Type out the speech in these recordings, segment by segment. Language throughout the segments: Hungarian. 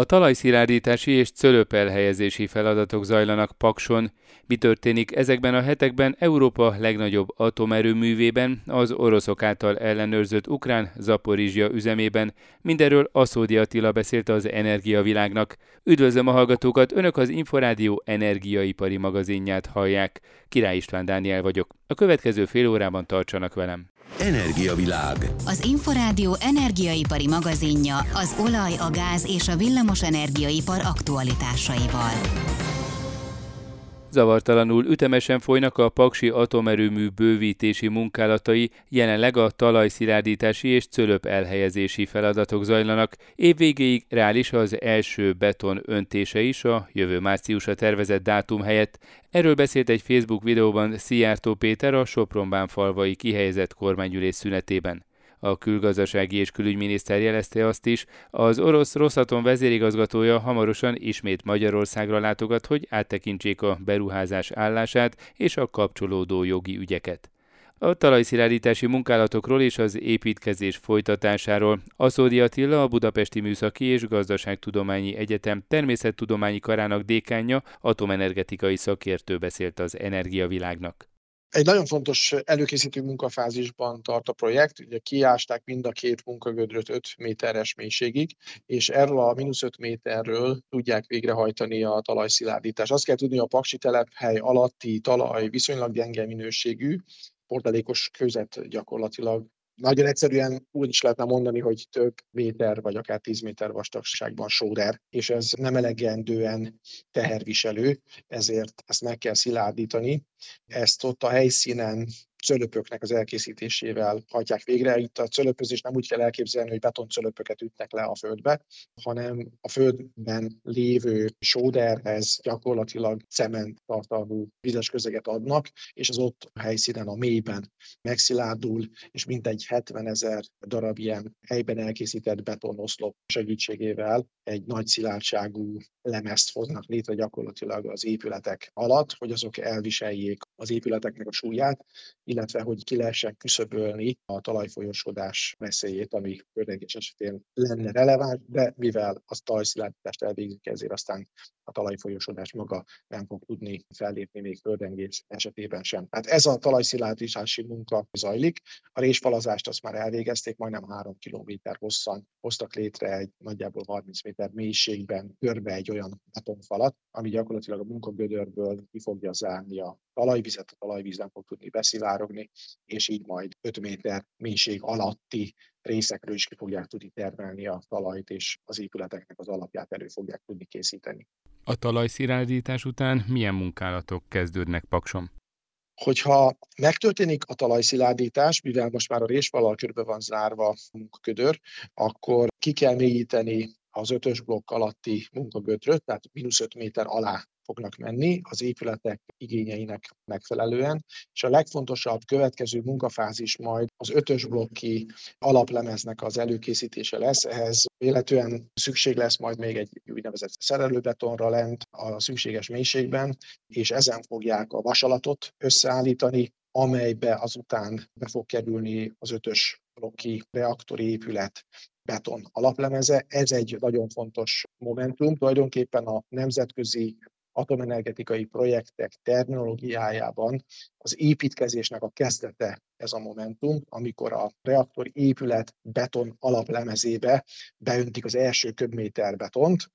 A talajszilárdítási és cölöpelhelyezési feladatok zajlanak Pakson. Mi történik ezekben a hetekben Európa legnagyobb atomerőművében, az oroszok által ellenőrzött ukrán Zaporizsia üzemében? Mindenről Aszódi Attila beszélt az Energiavilágnak. Üdvözlöm a hallgatókat, önök az Inforádió energiaipari magazinját hallják. Király István Dániel vagyok. A következő fél órában tartsanak velem. Energiavilág. Az Inforádió energiaipari magazinja az olaj, a gáz és a villamos energiaipar aktualitásaival. Zavartalanul ütemesen folynak a Paksi atomerőmű bővítési munkálatai, jelenleg a talajszilárdítási és cölöp elhelyezési feladatok zajlanak. Évvégéig reális az első beton öntése is a jövő márciusra tervezett dátum helyett. Erről beszélt egy Facebook videóban Szijjártó Péter a Sopronbán falvai kihelyezett kormányülés szünetében. A külgazdasági és külügyminiszter jelezte azt is, az orosz Rosszaton vezérigazgatója hamarosan ismét Magyarországra látogat, hogy áttekintsék a beruházás állását és a kapcsolódó jogi ügyeket. A talajszilárdítási munkálatokról és az építkezés folytatásáról Aszódi Attila, a Budapesti Műszaki és Gazdaságtudományi Egyetem természettudományi karának dékánja, atomenergetikai szakértő beszélt az Energiavilágnak. Egy nagyon fontos előkészítő munkafázisban tart a projekt, ugye kiásták mind a két munkagödröt 5 méteres mélységig, és erről a mínusz 5 méterről tudják végrehajtani a talajszilárdítást. Azt kell tudni, a Paksi telephely alatti talaj viszonylag gyenge minőségű, portalékos közet gyakorlatilag nagyon egyszerűen úgy is lehetne mondani, hogy több méter vagy akár 10 méter vastagságban sóder, és ez nem elegendően teherviselő, ezért ezt meg kell szilárdítani. Ezt ott a helyszínen cölöpöknek az elkészítésével hajtják végre. Itt a cölöpözés nem úgy kell elképzelni, hogy betoncölöpöket ütnek le a földbe, hanem a földben lévő sóderhez gyakorlatilag cement tartalmú vizes közeget adnak, és az ott a helyszínen a mélyben megszilárdul, és mintegy 70 ezer darab ilyen helyben elkészített betonoszlop segítségével egy nagy szilárdságú lemezt hoznak létre gyakorlatilag az épületek alatt, hogy azok elviseljék az épületeknek a súlyát, illetve hogy ki lehessen küszöbölni a talajfolyosodás veszélyét, ami földrengés esetén lenne releváns, de mivel az talajszilárdítást elvégzik, ezért aztán a talajfolyosodás maga nem fog tudni fellépni még földrengés esetében sem. Tehát ez a talajszilárdítási munka zajlik. A résfalazást azt már elvégezték, majdnem 3 km hosszan hoztak létre egy nagyjából 30 méter mélységben körbe egy olyan betonfalat, ami gyakorlatilag a munkagödörből ki fogja zárni a talajvizet, a talajvíz nem fog tudni beszivárogni, és így majd 5 méter mélység alatti részekről is ki fogják tudni termelni a talajt, és az épületeknek az alapját elő fogják tudni készíteni. A talajszilárdítás után milyen munkálatok kezdődnek Paksom? Hogyha megtörténik a talajszilárdítás, mivel most már a résfalal körbe van zárva a munkaködör, akkor ki kell mélyíteni az ötös blokk alatti munkagötröt, tehát mínusz 5 méter alá fognak menni az épületek igényeinek megfelelően, és a legfontosabb következő munkafázis majd az ötös blokki alaplemeznek az előkészítése lesz. Ehhez véletlenül szükség lesz majd még egy úgynevezett szerelőbetonra lent a szükséges mélységben, és ezen fogják a vasalatot összeállítani, amelybe azután be fog kerülni az ötös blokki reaktori épület beton alaplemeze. Ez egy nagyon fontos momentum. Tulajdonképpen a nemzetközi atomenergetikai projektek terminológiájában az építkezésnek a kezdete ez a momentum, amikor a reaktor épület beton alaplemezébe beöntik az első köbméter betont,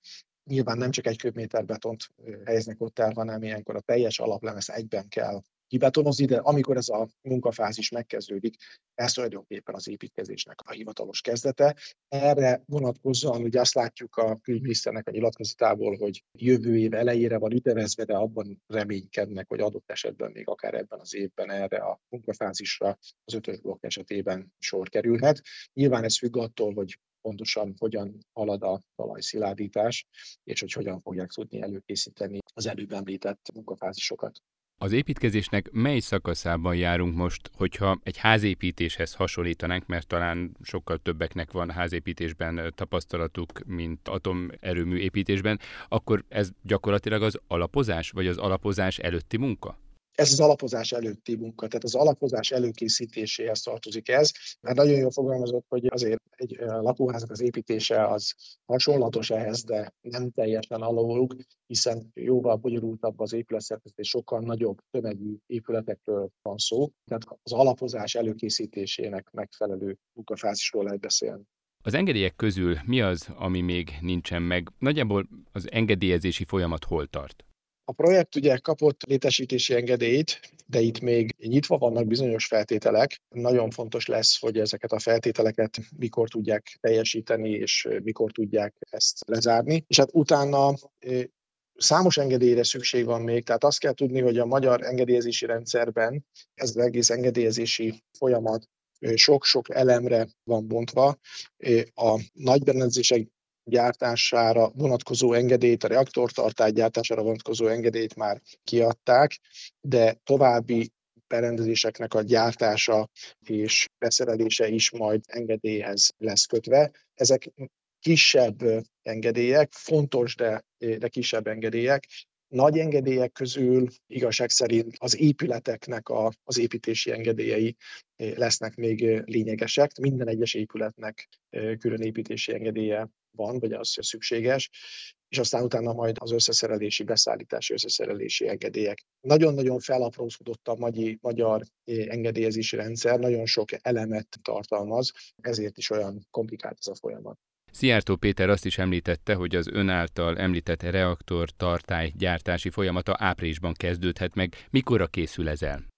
Nyilván nem csak egy köbméter betont helyeznek ott el, hanem ilyenkor a teljes alaplemez egyben kell kibetonozni, de amikor ez a munkafázis megkezdődik, ez tulajdonképpen az építkezésnek a hivatalos kezdete. Erre vonatkozóan ugye azt látjuk a külügyminiszternek a nyilatkozatából, hogy jövő év elejére van ütemezve, de abban reménykednek, hogy adott esetben még akár ebben az évben erre a munkafázisra az ötös blokk esetében sor kerülhet. Nyilván ez függ attól, hogy pontosan hogyan halad a talajszilárdítás, és hogy hogyan fogják tudni előkészíteni az előbb említett munkafázisokat. Az építkezésnek mely szakaszában járunk most, hogyha egy házépítéshez hasonlítanánk, mert talán sokkal többeknek van házépítésben tapasztalatuk, mint atomerőmű építésben, akkor ez gyakorlatilag az alapozás, vagy az alapozás előtti munka? Ez az alapozás előtti munka, tehát az alapozás előkészítéséhez tartozik ez, mert nagyon jól fogalmazott, hogy azért egy lakóházak az építése az hasonlatos ehhez, de nem teljesen aluluk, hiszen jóval bonyolultabb az épületszerkezet, sokkal nagyobb tömegű épületekről van szó, tehát az alapozás előkészítésének megfelelő munkafázisról lehet beszélni. Az engedélyek közül mi az, ami még nincsen meg? Nagyjából az engedélyezési folyamat hol tart? A projekt ugye kapott létesítési engedélyt, de itt még nyitva vannak bizonyos feltételek. Nagyon fontos lesz, hogy ezeket a feltételeket mikor tudják teljesíteni, és mikor tudják ezt lezárni. És hát utána Számos engedélyre szükség van még, tehát azt kell tudni, hogy a magyar engedélyezési rendszerben ez az egész engedélyezési folyamat sok-sok elemre van bontva. A nagy berendezések gyártására vonatkozó engedélyt, a reaktortartály gyártására vonatkozó engedélyt már kiadták, de további berendezéseknek a gyártása és beszerelése is majd engedélyhez lesz kötve. Ezek kisebb engedélyek, fontos, de, de kisebb engedélyek, nagy engedélyek közül igazság szerint az épületeknek a, az építési engedélyei lesznek még lényegesek. Minden egyes épületnek külön építési engedélye van, vagy az szükséges, és aztán utána majd az összeszerelési, beszállítási összeszerelési engedélyek. Nagyon-nagyon felaprózódott a magyi, magyar engedélyezési rendszer, nagyon sok elemet tartalmaz, ezért is olyan komplikált ez a folyamat. Szijjártó Péter azt is említette, hogy az ön által említett reaktor tartály gyártási folyamata áprilisban kezdődhet meg. Mikorra készül ez el?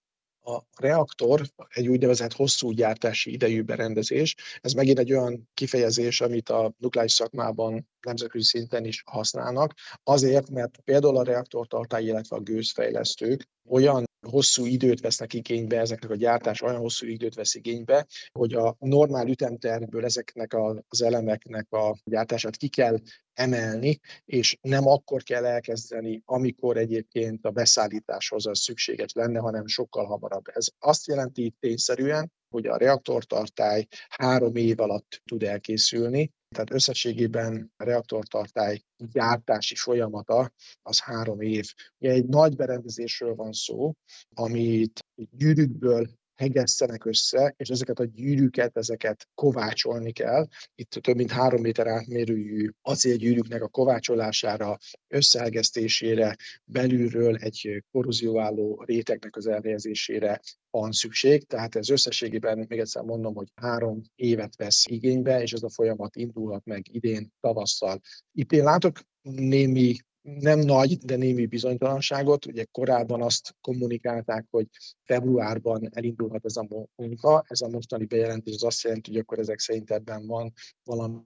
A reaktor egy úgynevezett hosszú gyártási idejű berendezés. Ez megint egy olyan kifejezés, amit a nukleáris szakmában nemzetközi szinten is használnak, azért, mert például a reaktortartály, illetve a gőzfejlesztők olyan hosszú időt vesznek igénybe, ezeknek a gyártás olyan hosszú időt vesz igénybe, hogy a normál ütemtervből ezeknek az elemeknek a gyártását ki kell emelni, és nem akkor kell elkezdeni, amikor egyébként a beszállításhoz az szükséges lenne, hanem sokkal hamarabb. Ez azt jelenti tényszerűen, hogy a reaktortartály három év alatt tud elkészülni, tehát összességében a reaktortartály gyártási folyamata az három év. Ugye egy nagy berendezésről van szó, amit gyűrűkből hegesztenek össze, és ezeket a gyűrűket, ezeket kovácsolni kell. Itt több mint három méter átmérőjű acélgyűrűknek a kovácsolására, összehegesztésére, belülről egy korrózióálló rétegnek az elhelyezésére van szükség, tehát ez összességében, még egyszer mondom, hogy három évet vesz igénybe, és ez a folyamat indulhat meg idén tavasszal. Itt én látok némi nem nagy, de némi bizonytalanságot. Ugye korábban azt kommunikálták, hogy februárban elindulhat ez a munka. Ez a mostani bejelentés az azt jelenti, hogy akkor ezek szerint ebben van valami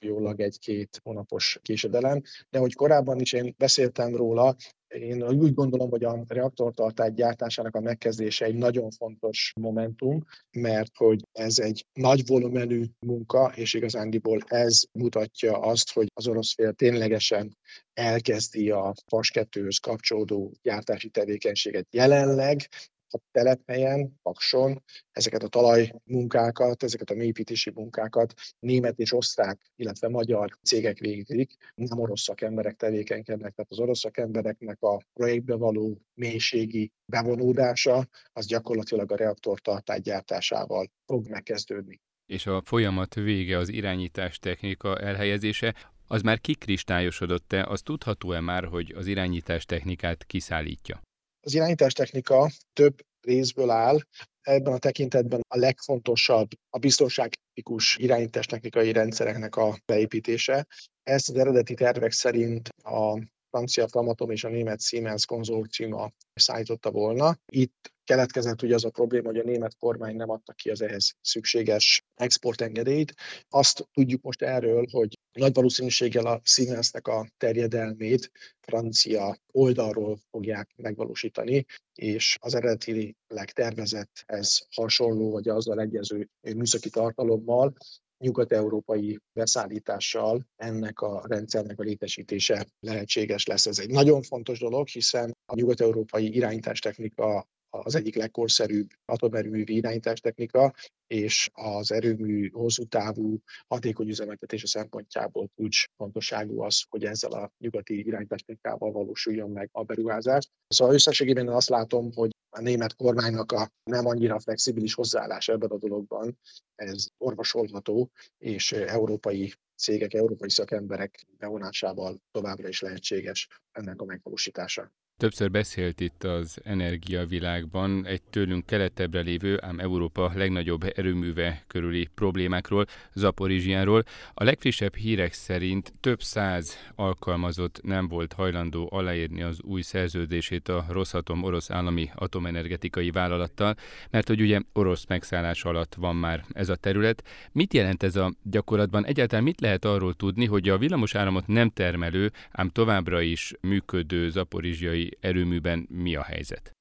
jólag egy-két hónapos késedelem, de hogy korábban is én beszéltem róla, én úgy gondolom, hogy a reaktortartály gyártásának a megkezdése egy nagyon fontos momentum, mert hogy ez egy nagy volumenű munka, és igazándiból ez mutatja azt, hogy az orosz fél ténylegesen elkezdi a FAS 2-höz kapcsolódó gyártási tevékenységet. Jelenleg a telephelyen, Pakson ezeket a talajmunkákat, ezeket a mélyítési munkákat német és osztrák, illetve magyar cégek végzik, nem orosz szakemberek tevékenykednek, tehát az orosz szakembereknek a projektbe való mélységi bevonódása, az gyakorlatilag a reaktortartály gyártásával fog megkezdődni. És a folyamat vége az irányítás technika elhelyezése, az már kikristályosodott-e, az tudható-e már, hogy az irányítás technikát kiszállítja? Az irányítástechnika több részből áll. Ebben a tekintetben a legfontosabb a biztonságtikus irányítástechnikai rendszereknek a beépítése. Ezt az eredeti tervek szerint a francia Framatom és a német Siemens konzorciuma szállította volna. Itt keletkezett ugye az a probléma, hogy a német kormány nem adta ki az ehhez szükséges exportengedélyt. Azt tudjuk most erről, hogy nagy valószínűséggel a Siemensnek a terjedelmét francia oldalról fogják megvalósítani, és az eredetileg tervezett ez hasonló, vagy azzal egyező műszaki tartalommal nyugat-európai beszállítással ennek a rendszernek a létesítése lehetséges lesz. Ez egy nagyon fontos dolog, hiszen a nyugat-európai irányítástechnika az egyik legkorszerűbb atomerőmű irányítás technika, és az erőmű hosszú távú hatékony üzemeltetése szempontjából kulcs fontosságú az, hogy ezzel a nyugati iránytechnikával valósuljon meg a beruházás. Szóval összességében azt látom, hogy a német kormánynak a nem annyira flexibilis hozzáállás ebben a dologban, ez orvosolható, és európai cégek, európai szakemberek bevonásával továbbra is lehetséges ennek a megvalósítása. Többször beszélt itt az energiavilágban egy tőlünk keletebbre lévő, ám Európa legnagyobb erőműve körüli problémákról, Zaporizsiáról. A legfrissebb hírek szerint több száz alkalmazott nem volt hajlandó aláírni az új szerződését a Rosszatom orosz állami atomenergetikai vállalattal, mert hogy ugye orosz megszállás alatt van már ez a terület. Mit jelent ez a gyakorlatban? Egyáltalán mit lehet arról tudni, hogy a villamosáramot nem termelő, ám továbbra is működő zaporizsiai erőműben mi a helyzet?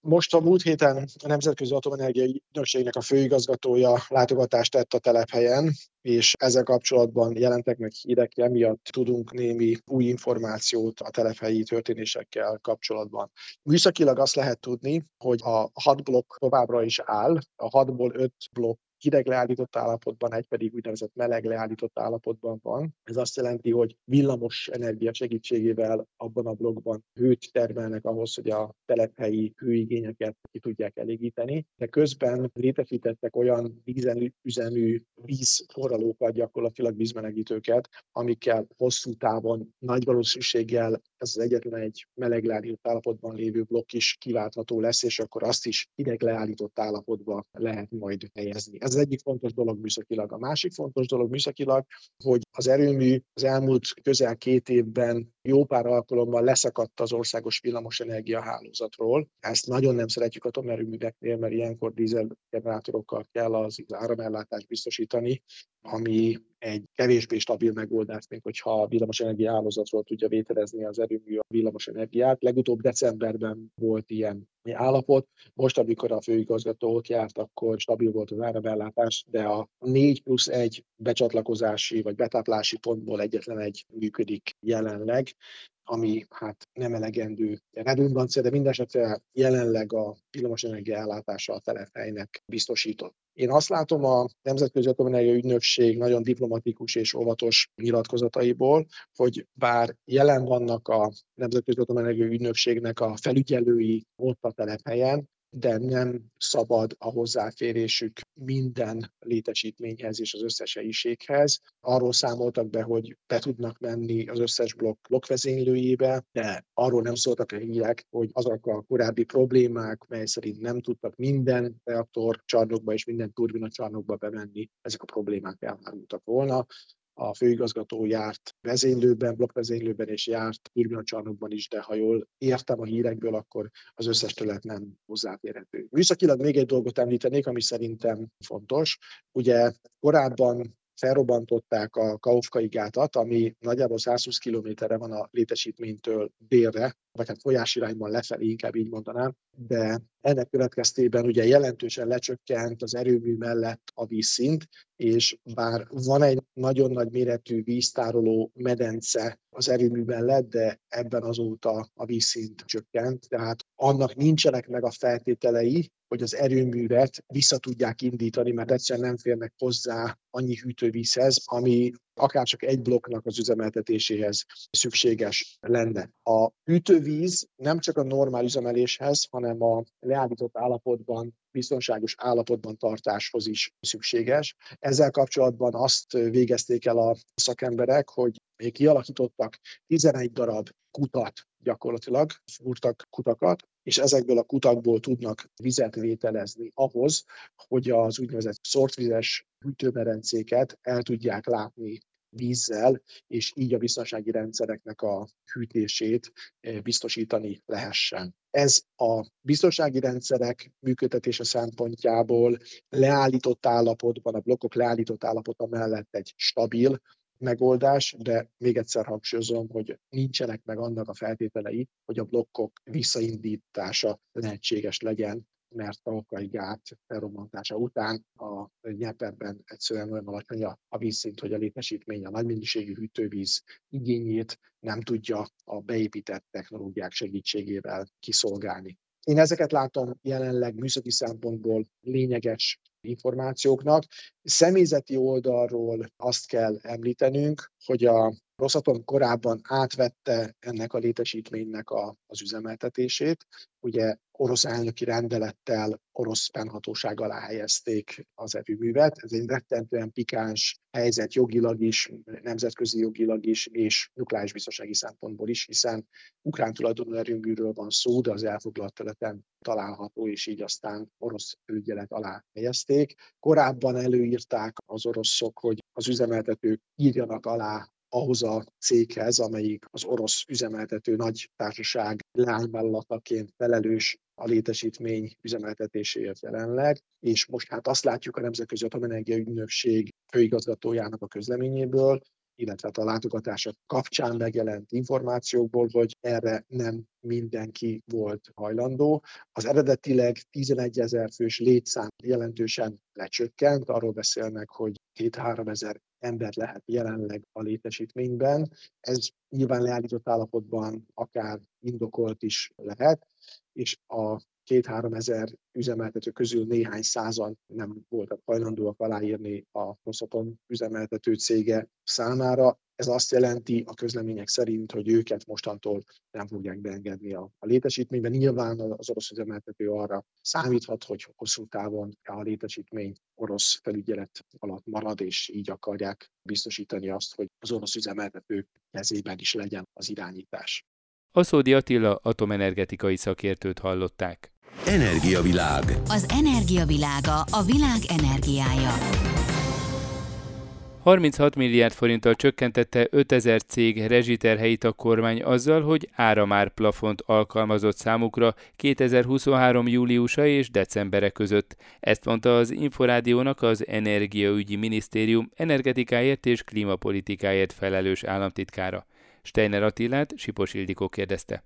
Most a múlt héten a Nemzetközi Atomenergiai Ügynökségnek a főigazgatója látogatást tett a telephelyen, és ezzel kapcsolatban jelentek meg hírek, emiatt tudunk némi új információt a telephelyi történésekkel kapcsolatban. Műszakilag azt lehet tudni, hogy a hat blokk továbbra is áll, a hatból öt blokk hideg leállított állapotban, egy pedig úgynevezett meleg leállított állapotban van. Ez azt jelenti, hogy villamos energia segítségével abban a blokkban hőt termelnek ahhoz, hogy a telephelyi hőigényeket ki tudják elégíteni. De közben létesítettek olyan vízüzemű vízforralókat, gyakorlatilag vízmelegítőket, amikkel hosszú távon nagy valószínűséggel ez az egyetlen egy meleg leállított állapotban lévő blokk is kiváltható lesz, és akkor azt is hideg leállított állapotba lehet majd helyezni. Ez az egyik fontos dolog műszakilag. A másik fontos dolog műszakilag, hogy az erőmű az elmúlt közel két évben jó pár alkalommal leszakadt az országos villamosenergia hálózatról. Ezt nagyon nem szeretjük atomerőműveknél, mert ilyenkor dízelgenerátorokkal kell az áramellátást biztosítani, ami egy kevésbé stabil megoldás, mint hogyha a villamosenergia hálózatról tudja vételezni az erőmű a villamosenergiát. Legutóbb decemberben volt ilyen állapot. Most, amikor a főigazgató ott járt, akkor stabil volt az áramellátás, de a 4 plusz 1 becsatlakozási vagy betáplási pontból egyetlen egy működik jelenleg, ami hát nem elegendő redundancia, de mindesetre jelenleg a villamosenergia ellátása a telephelynek biztosított. Én azt látom a Nemzetközi Atomenergia Ügynökség nagyon diplomatikus és óvatos nyilatkozataiból, hogy bár jelen vannak a Nemzetközi Atomenergia Ügynökségnek a felügyelői ott a telephelyen, de nem szabad a hozzáférésük minden létesítményhez és az összes helyiséghez. Arról számoltak be, hogy be tudnak menni az összes blokk blokkvezénylőjébe, de arról nem szóltak a hírek, hogy azok a korábbi problémák, mely szerint nem tudtak minden reaktor csarnokba és minden turbina csarnokba bemenni, ezek a problémák elhárultak volna a főigazgató járt vezénylőben, blokkvezénylőben és járt turbinacsarnokban is, de ha jól értem a hírekből, akkor az összes terület nem hozzáférhető. Műszakilag még egy dolgot említenék, ami szerintem fontos. Ugye korábban felrobbantották a Kaufkai gátat, ami nagyjából 120 kilométerre van a létesítménytől délre, vagy hát folyás irányban lefelé, inkább így mondanám, de ennek következtében ugye jelentősen lecsökkent az erőmű mellett a vízszint, és bár van egy nagyon nagy méretű víztároló medence az erőmű mellett, de ebben azóta a vízszint csökkent, tehát annak nincsenek meg a feltételei, hogy az erőművet vissza tudják indítani, mert egyszerűen nem férnek hozzá annyi hűtővízhez, ami akár csak egy blokknak az üzemeltetéséhez szükséges lenne. A hűtővíz nem csak a normál üzemeléshez, hanem a leállított állapotban biztonságos állapotban tartáshoz is szükséges. Ezzel kapcsolatban azt végezték el a szakemberek, hogy kialakítottak 11 darab kutat gyakorlatilag, fúrtak kutakat, és ezekből a kutakból tudnak vizet vételezni ahhoz, hogy az úgynevezett szortvizes hűtőmerencéket el tudják látni vízzel, és így a biztonsági rendszereknek a hűtését eh, biztosítani lehessen. Ez a biztonsági rendszerek működtetése szempontjából leállított állapotban, a blokkok leállított állapota mellett egy stabil megoldás, de még egyszer hangsúlyozom, hogy nincsenek meg annak a feltételei, hogy a blokkok visszaindítása lehetséges legyen, mert a okai gát felrobbantása után a nyeperben egyszerűen olyan alacsony a vízszint, hogy a létesítmény a nagy hűtővíz igényét nem tudja a beépített technológiák segítségével kiszolgálni. Én ezeket látom jelenleg műszaki szempontból lényeges információknak. Személyzeti oldalról azt kell említenünk, hogy a Rosszatom korábban átvette ennek a létesítménynek a, az üzemeltetését. Ugye orosz elnöki rendelettel orosz fennhatóság alá helyezték az erőművet. Ez egy rettentően pikáns helyzet jogilag is, nemzetközi jogilag is, és nukleáris biztonsági szempontból is, hiszen ukrán tulajdonú erőműről van szó, de az elfoglalt területen található, és így aztán orosz felügyelet alá helyezték. Korábban előírták az oroszok, hogy az üzemeltetők írjanak alá ahhoz a céghez, amelyik az orosz üzemeltető nagy társaság lányvállalataként felelős a létesítmény üzemeltetéséért jelenleg, és most hát azt látjuk a Nemzetközi Atomenergia Ügynökség főigazgatójának a közleményéből, illetve hát a látogatások kapcsán megjelent információkból, hogy erre nem mindenki volt hajlandó. Az eredetileg 11 ezer fős létszám jelentősen lecsökkent, arról beszélnek, hogy 2-3 ezer ember lehet jelenleg a létesítményben. Ez nyilván leállított állapotban akár indokolt is lehet, és a két-három ezer üzemeltető közül néhány százan nem voltak hajlandóak aláírni a Rosszaton üzemeltető cége számára. Ez azt jelenti a közlemények szerint, hogy őket mostantól nem fogják beengedni a, a létesítményben. Nyilván az orosz üzemeltető arra számíthat, hogy hosszú távon a létesítmény orosz felügyelet alatt marad, és így akarják biztosítani azt, hogy az orosz üzemeltető kezében is legyen az irányítás. Aszódi Attila atomenergetikai szakértőt hallották. Energiavilág. Az energiavilága a világ energiája. 36 milliárd forinttal csökkentette 5000 cég rezsiterheit a kormány azzal, hogy áramár plafont alkalmazott számukra 2023. júliusa és decembere között. Ezt mondta az Inforádiónak az Energiaügyi Minisztérium energetikáért és klímapolitikáért felelős államtitkára. Steiner Attilát Sipos Ildikó kérdezte.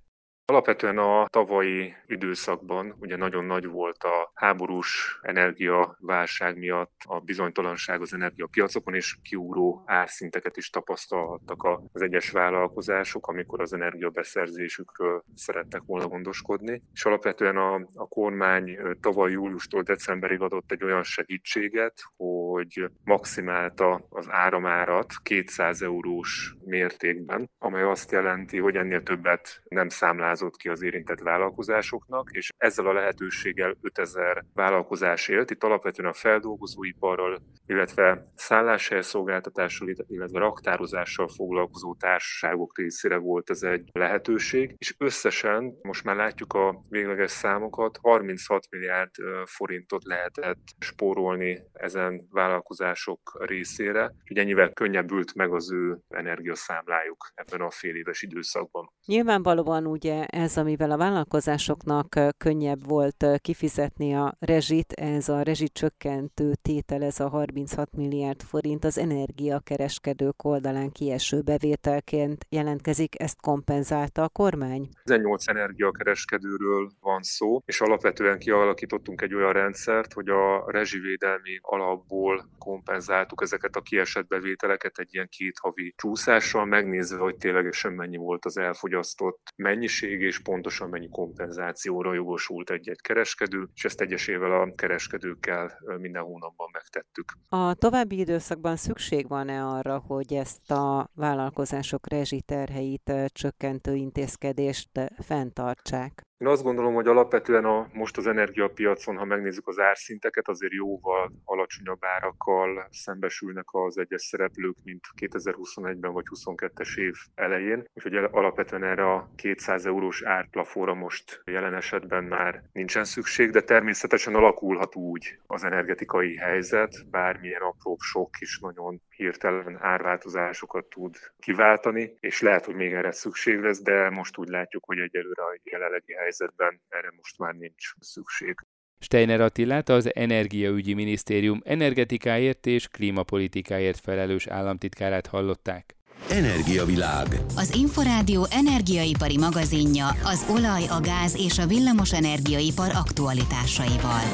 Alapvetően a tavalyi időszakban ugye nagyon nagy volt a háborús energiaválság miatt a bizonytalanság az energiapiacokon, és kiúró árszinteket is tapasztalhattak az egyes vállalkozások, amikor az energiabeszerzésükről szerettek volna gondoskodni. És alapvetően a, a kormány tavaly júliustól decemberig adott egy olyan segítséget, hogy maximálta az áramárat 200 eurós mértékben, amely azt jelenti, hogy ennél többet nem számláz pályázott ki az érintett vállalkozásoknak, és ezzel a lehetőséggel 5000 vállalkozás élt. Itt alapvetően a feldolgozóiparral, illetve szálláshelyszolgáltatással, illetve raktározással foglalkozó társaságok részére volt ez egy lehetőség, és összesen most már látjuk a végleges számokat, 36 milliárd forintot lehetett spórolni ezen vállalkozások részére, hogy ennyivel könnyebbült meg az ő energiaszámlájuk ebben a fél éves időszakban. Nyilvánvalóan ugye ez, amivel a vállalkozásoknak könnyebb volt kifizetni a rezsit, ez a rezsicsökkentő tétel, ez a 36 milliárd forint az energiakereskedők oldalán kieső bevételként jelentkezik, ezt kompenzálta a kormány? 18 energiakereskedőről van szó, és alapvetően kialakítottunk egy olyan rendszert, hogy a rezsivédelmi alapból kompenzáltuk ezeket a kiesett bevételeket egy ilyen két havi csúszással, megnézve, hogy ténylegesen mennyi volt az elfogyasztott mennyiség, mennyiség és pontosan mennyi kompenzációra jogosult egy-egy kereskedő, és ezt egyesével a kereskedőkkel minden hónapban megtettük. A további időszakban szükség van-e arra, hogy ezt a vállalkozások rezsiterheit csökkentő intézkedést fenntartsák? Én azt gondolom, hogy alapvetően a, most az energiapiacon, ha megnézzük az árszinteket, azért jóval alacsonyabb árakkal szembesülnek az egyes szereplők, mint 2021-ben vagy 2022-es év elején. Úgyhogy alapvetően erre a 200 eurós árplafóra most jelen esetben már nincsen szükség, de természetesen alakulhat úgy az energetikai helyzet, bármilyen apró sok is nagyon hirtelen árváltozásokat tud kiváltani, és lehet, hogy még erre szükség lesz, de most úgy látjuk, hogy egyelőre a jelenlegi helyzetben erre most már nincs szükség. Steiner Attilát az Energiaügyi Minisztérium energetikáért és klímapolitikáért felelős államtitkárát hallották. Energiavilág. Az Inforádió energiaipari magazinja az olaj, a gáz és a villamos energiaipar aktualitásaival.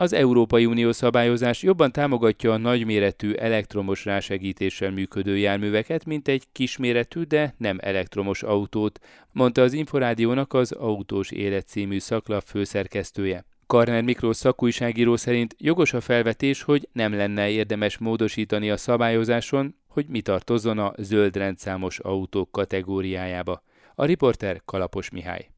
Az Európai Unió szabályozás jobban támogatja a nagyméretű elektromos rásegítéssel működő járműveket, mint egy kisméretű, de nem elektromos autót, mondta az Inforádiónak az Autós Élet című szaklap főszerkesztője. Karner Miklós szakújságíró szerint jogos a felvetés, hogy nem lenne érdemes módosítani a szabályozáson, hogy mi tartozzon a zöld rendszámos autók kategóriájába. A riporter Kalapos Mihály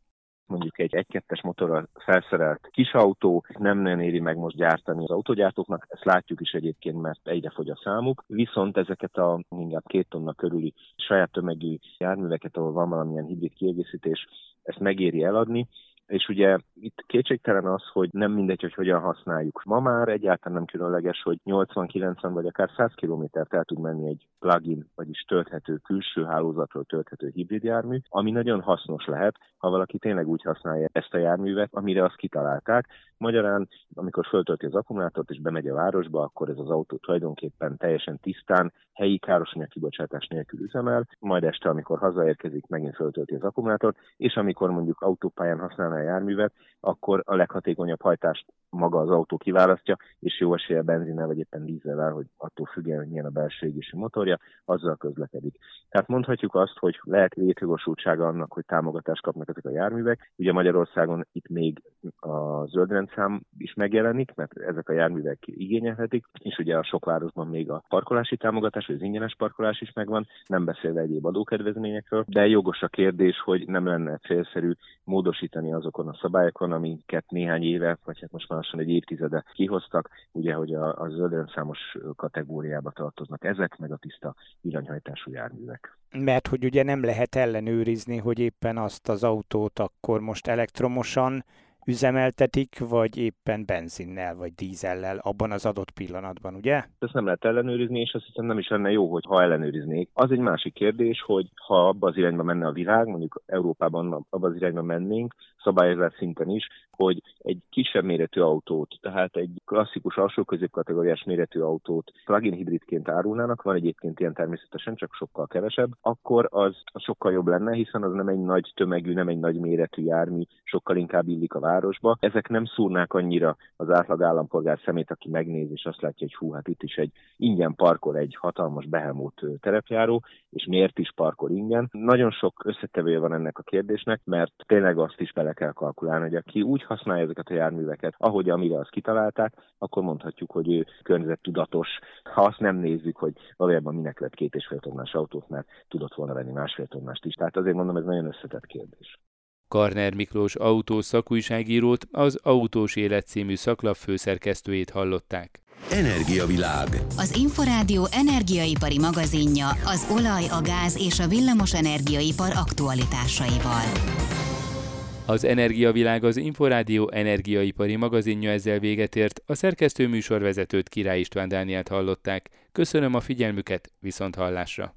mondjuk egy 1-2-es motorral felszerelt kis autó, nem nem éri meg most gyártani az autogyártóknak, ezt látjuk is egyébként, mert egyre fogy a számuk, viszont ezeket a inkább két tonna körüli saját tömegű járműveket, ahol van valamilyen hibrid kiegészítés, ezt megéri eladni, és ugye itt kétségtelen az, hogy nem mindegy, hogy hogyan használjuk. Ma már egyáltalán nem különleges, hogy 80-90 vagy akár 100 kilométert el tud menni egy plugin, vagyis tölthető külső hálózatról tölthető hibrid jármű, ami nagyon hasznos lehet, ha valaki tényleg úgy használja ezt a járművet, amire azt kitalálták. Magyarán, amikor föltölti az akkumulátort és bemegy a városba, akkor ez az autó tulajdonképpen teljesen tisztán, helyi károsanyag kibocsátás nélkül üzemel, majd este, amikor hazaérkezik, megint föltölti az akkumulátort, és amikor mondjuk autópályán használná a járművet, akkor a leghatékonyabb hajtást maga az autó kiválasztja, és jó esélye benzinnel vagy éppen dízelvel, hogy attól függően, hogy milyen a belső égési motorja, azzal közlekedik. Tehát mondhatjuk azt, hogy lehet létjogosultsága annak, hogy támogatást kapnak ezek a járművek. Ugye Magyarországon itt még a zöldrendszám is megjelenik, mert ezek a járművek igényelhetik, és ugye a sok városban még a parkolási támogatás, vagy az ingyenes parkolás is megvan, nem beszélve egyéb adókedvezményekről, de jogos a kérdés, hogy nem lenne célszerű módosítani azokon a szabályokon, amiket néhány éve, vagy hát most már lassan egy évtizede kihoztak, ugye, hogy a, a zöldrendszámos kategóriába tartoznak ezek, meg a tiszta villanyhajtású járművek. Mert hogy ugye nem lehet ellenőrizni, hogy éppen azt az autót akkor most elektromosan üzemeltetik, vagy éppen benzinnel, vagy dízellel abban az adott pillanatban, ugye? Ezt nem lehet ellenőrizni, és azt hiszem nem is lenne jó, hogy ha ellenőriznék. Az egy másik kérdés, hogy ha abba az irányba menne a világ, mondjuk Európában abba az irányba mennénk, szabályozás szinten is, hogy egy kisebb méretű autót, tehát egy klasszikus alsó középkategóriás méretű autót plug-in hibridként árulnának, van egyébként ilyen természetesen, csak sokkal kevesebb, akkor az, sokkal jobb lenne, hiszen az nem egy nagy tömegű, nem egy nagy méretű jármű, sokkal inkább illik a városba. Ezek nem szúrnák annyira az átlag állampolgár szemét, aki megnéz, és azt látja, hogy hú, hát itt is egy ingyen parkol egy hatalmas behelmút terepjáró, és miért is parkol ingyen. Nagyon sok összetevője van ennek a kérdésnek, mert tényleg azt is bele kell kalkulálni, hogy aki úgy használja ezeket a járműveket, ahogy amire azt kitalálták, akkor mondhatjuk, hogy ő környezettudatos. Ha azt nem nézzük, hogy valójában minek lett két és fél tonnás autót, mert tudott volna venni másfél tonnást is. Tehát azért mondom, ez nagyon összetett kérdés. Karner Miklós autó szakújságírót, az Autós Élet című szaklap főszerkesztőjét hallották. Energiavilág. Az Inforádió energiaipari magazinja az olaj, a gáz és a villamos energiaipar aktualitásaival. Az Energiavilág az Inforádió energiaipari magazinja ezzel véget ért. A szerkesztő műsorvezetőt Király István Dániát hallották. Köszönöm a figyelmüket, viszont hallásra.